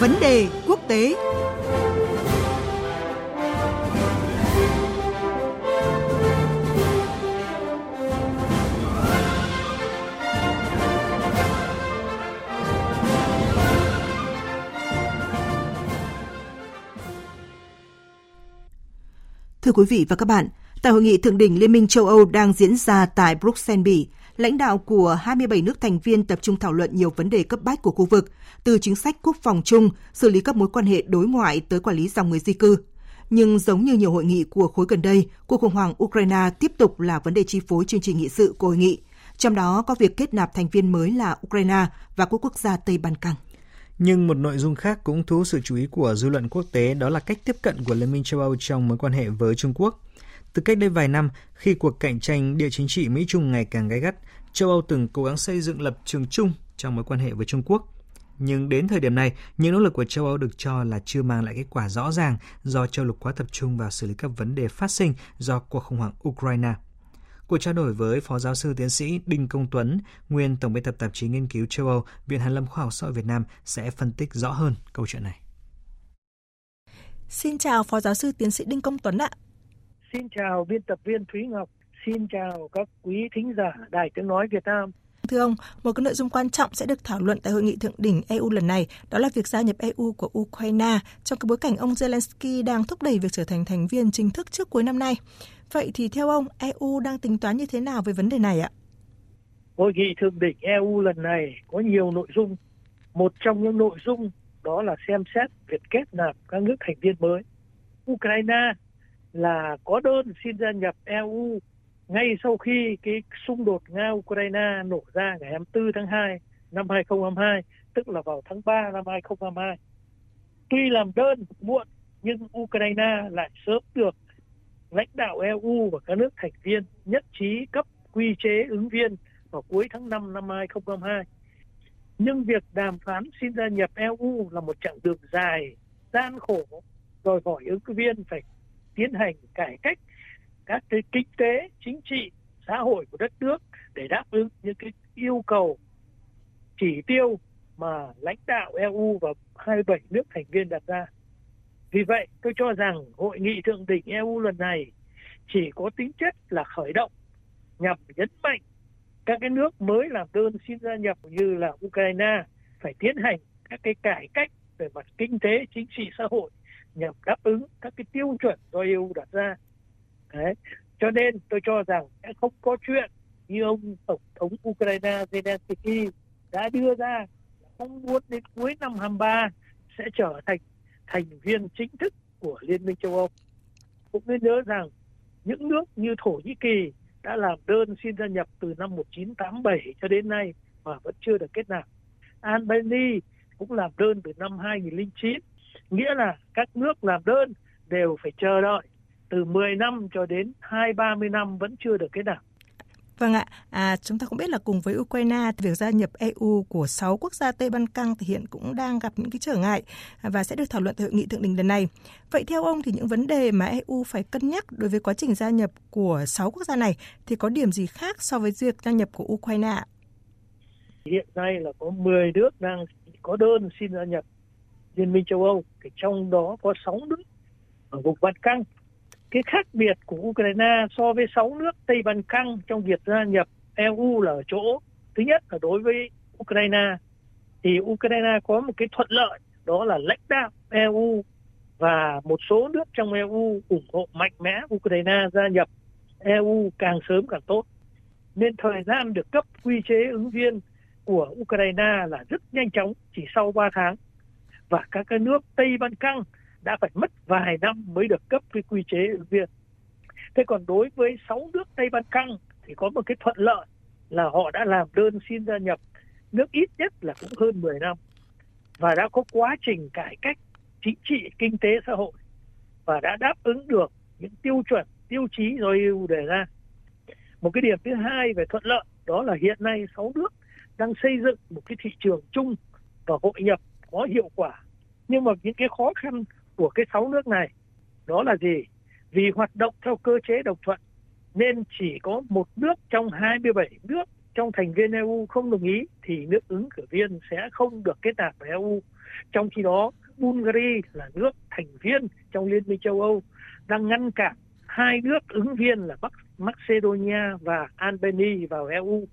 Vấn đề quốc tế. Thưa quý vị và các bạn, tại hội nghị thượng đỉnh Liên minh châu Âu đang diễn ra tại Bruxelles, Bỉ, lãnh đạo của 27 nước thành viên tập trung thảo luận nhiều vấn đề cấp bách của khu vực, từ chính sách quốc phòng chung, xử lý các mối quan hệ đối ngoại tới quản lý dòng người di cư. Nhưng giống như nhiều hội nghị của khối gần đây, cuộc khủng hoảng Ukraine tiếp tục là vấn đề chi phối chương trình nghị sự của hội nghị. Trong đó có việc kết nạp thành viên mới là Ukraine và các quốc gia Tây Ban Căng. Nhưng một nội dung khác cũng thu hút sự chú ý của dư luận quốc tế đó là cách tiếp cận của Liên minh châu Âu trong mối quan hệ với Trung Quốc. Từ cách đây vài năm, khi cuộc cạnh tranh địa chính trị Mỹ-Trung ngày càng gay gắt, châu Âu từng cố gắng xây dựng lập trường chung trong mối quan hệ với Trung Quốc. Nhưng đến thời điểm này, những nỗ lực của châu Âu được cho là chưa mang lại kết quả rõ ràng do châu lục quá tập trung vào xử lý các vấn đề phát sinh do cuộc khủng hoảng Ukraine. Cuộc trao đổi với Phó Giáo sư Tiến sĩ Đinh Công Tuấn, nguyên Tổng biên tập tạp chí nghiên cứu châu Âu, Viện Hàn lâm Khoa học xã hội Việt Nam sẽ phân tích rõ hơn câu chuyện này. Xin chào Phó Giáo sư Tiến sĩ Đinh Công Tuấn ạ. Xin chào biên tập viên Thúy Ngọc. Xin chào các quý thính giả Đài Tiếng Nói Việt Nam. Thưa ông, một cái nội dung quan trọng sẽ được thảo luận tại hội nghị thượng đỉnh EU lần này, đó là việc gia nhập EU của Ukraine trong cái bối cảnh ông Zelensky đang thúc đẩy việc trở thành thành viên chính thức trước cuối năm nay. Vậy thì theo ông, EU đang tính toán như thế nào về vấn đề này ạ? Hội nghị thượng đỉnh EU lần này có nhiều nội dung. Một trong những nội dung đó là xem xét việc kết nạp các nước thành viên mới. Ukraine là có đơn xin gia nhập EU ngay sau khi cái xung đột Nga-Ukraine nổ ra ngày 24 tháng 2 năm 2022, tức là vào tháng 3 năm 2022. Tuy làm đơn muộn nhưng Ukraine lại sớm được lãnh đạo EU và các nước thành viên nhất trí cấp quy chế ứng viên vào cuối tháng 5 năm 2022. Nhưng việc đàm phán xin gia nhập EU là một chặng đường dài, gian khổ, đòi hỏi ứng cử viên phải tiến hành cải cách các cái kinh tế, chính trị, xã hội của đất nước để đáp ứng những cái yêu cầu chỉ tiêu mà lãnh đạo EU và 27 nước thành viên đặt ra. Vì vậy, tôi cho rằng hội nghị thượng đỉnh EU lần này chỉ có tính chất là khởi động nhằm nhấn mạnh các cái nước mới làm đơn xin gia nhập như là Ukraine phải tiến hành các cái cải cách về mặt kinh tế, chính trị, xã hội nhằm đáp ứng các cái tiêu chuẩn do EU đặt ra. Đấy. Cho nên tôi cho rằng sẽ không có chuyện như ông Tổng thống Ukraine Zelensky đã đưa ra mong muốn đến cuối năm 23 sẽ trở thành thành viên chính thức của Liên minh châu Âu. Cũng nên nhớ rằng những nước như Thổ Nhĩ Kỳ đã làm đơn xin gia nhập từ năm 1987 cho đến nay mà vẫn chưa được kết nạp. Albania cũng làm đơn từ năm 2009, nghĩa là các nước làm đơn đều phải chờ đợi từ 10 năm cho đến 2-30 năm vẫn chưa được kết nạp. Vâng ạ, à, chúng ta cũng biết là cùng với Ukraine việc gia nhập EU của 6 quốc gia Tây Ban Căng thì hiện cũng đang gặp những cái trở ngại và sẽ được thảo luận tại hội nghị thượng đỉnh lần này. Vậy theo ông thì những vấn đề mà EU phải cân nhắc đối với quá trình gia nhập của 6 quốc gia này thì có điểm gì khác so với việc gia nhập của Ukraine? Hiện nay là có 10 nước đang có đơn xin gia nhập Liên minh châu Âu, thì trong đó có 6 nước ở vùng Ban Căng cái khác biệt của Ukraine so với 6 nước Tây Ban Căng trong việc gia nhập EU là ở chỗ thứ nhất là đối với Ukraine thì Ukraine có một cái thuận lợi đó là lãnh đạo EU và một số nước trong EU ủng hộ mạnh mẽ Ukraine gia nhập EU càng sớm càng tốt. Nên thời gian được cấp quy chế ứng viên của Ukraine là rất nhanh chóng, chỉ sau 3 tháng. Và các cái nước Tây Ban Căng đã phải mất vài năm mới được cấp cái quy chế ứng viên. Thế còn đối với 6 nước Tây Ban Căng thì có một cái thuận lợi là họ đã làm đơn xin gia nhập nước ít nhất là cũng hơn 10 năm và đã có quá trình cải cách chính trị, kinh tế, xã hội và đã đáp ứng được những tiêu chuẩn, tiêu chí do EU đề ra. Một cái điểm thứ hai về thuận lợi đó là hiện nay 6 nước đang xây dựng một cái thị trường chung và hội nhập có hiệu quả. Nhưng mà những cái khó khăn của cái sáu nước này đó là gì? Vì hoạt động theo cơ chế đồng thuận nên chỉ có một nước trong 27 nước trong thành viên EU không đồng ý thì nước ứng cử viên sẽ không được kết nạp với EU. Trong khi đó, Bulgaria là nước thành viên trong Liên minh châu Âu đang ngăn cản hai nước ứng viên là Bắc Macedonia và Albania vào EU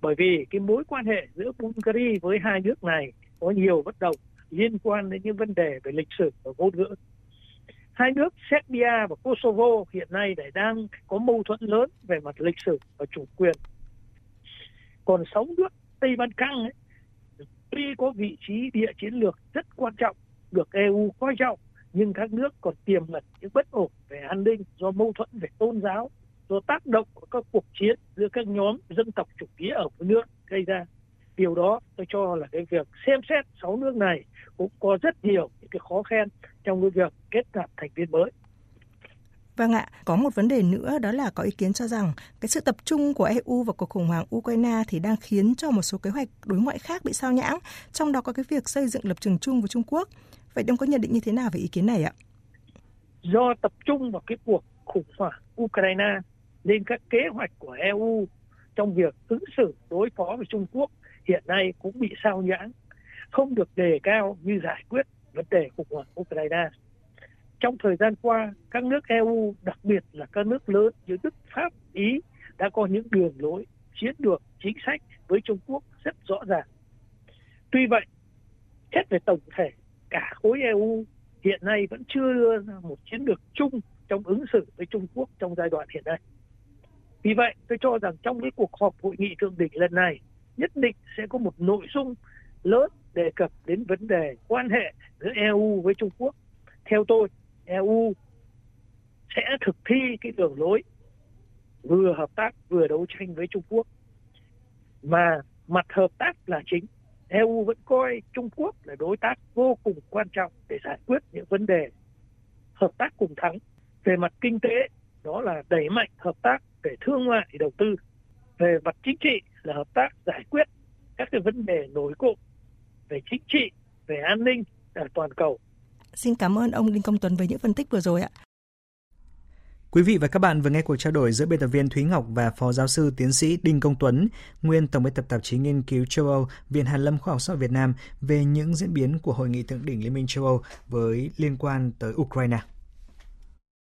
bởi vì cái mối quan hệ giữa Bulgaria với hai nước này có nhiều bất đồng liên quan đến những vấn đề về lịch sử và ngôn ngữ. Hai nước Serbia và Kosovo hiện nay lại đang có mâu thuẫn lớn về mặt lịch sử và chủ quyền. Còn sáu nước Tây Ban Căng ấy, tuy có vị trí địa chiến lược rất quan trọng, được EU coi trọng, nhưng các nước còn tiềm ẩn những bất ổn về an ninh do mâu thuẫn về tôn giáo, do tác động của các cuộc chiến giữa các nhóm dân tộc chủ nghĩa ở mỗi nước gây ra. Điều đó tôi cho là cái việc xem xét sáu nước này cũng có rất nhiều những cái khó khăn trong cái việc kết nạp thành viên mới. Vâng ạ, có một vấn đề nữa đó là có ý kiến cho rằng cái sự tập trung của EU vào cuộc khủng hoảng Ukraine thì đang khiến cho một số kế hoạch đối ngoại khác bị sao nhãng, trong đó có cái việc xây dựng lập trường chung với Trung Quốc. Vậy ông có nhận định như thế nào về ý kiến này ạ? Do tập trung vào cái cuộc khủng hoảng Ukraine nên các kế hoạch của EU trong việc ứng xử đối phó với Trung Quốc hiện nay cũng bị sao nhãng, không được đề cao như giải quyết vấn đề khủng hoảng Ukraine. Trong thời gian qua, các nước EU, đặc biệt là các nước lớn như Đức, Pháp, Ý đã có những đường lối, chiến lược, chính sách với Trung Quốc rất rõ ràng. Tuy vậy, xét về tổng thể, cả khối EU hiện nay vẫn chưa đưa ra một chiến lược chung trong ứng xử với Trung Quốc trong giai đoạn hiện nay. Vì vậy, tôi cho rằng trong cái cuộc họp hội nghị thượng đỉnh lần này, nhất định sẽ có một nội dung lớn đề cập đến vấn đề quan hệ giữa EU với Trung Quốc. Theo tôi, EU sẽ thực thi cái đường lối vừa hợp tác vừa đấu tranh với Trung Quốc. Mà mặt hợp tác là chính. EU vẫn coi Trung Quốc là đối tác vô cùng quan trọng để giải quyết những vấn đề hợp tác cùng thắng. Về mặt kinh tế đó là đẩy mạnh hợp tác về thương mại đầu tư về mặt chính trị là hợp tác giải quyết các cái vấn đề nổi cộm về chính trị về an ninh ở toàn cầu Xin cảm ơn ông Đinh Công Tuấn với những phân tích vừa rồi ạ. Quý vị và các bạn vừa nghe cuộc trao đổi giữa biên tập viên Thúy Ngọc và Phó Giáo sư Tiến sĩ Đinh Công Tuấn, nguyên Tổng biên tập tạp chí nghiên cứu châu Âu, Viện Hàn lâm Khoa học xã hội Việt Nam về những diễn biến của Hội nghị thượng đỉnh Liên minh châu Âu với liên quan tới Ukraine.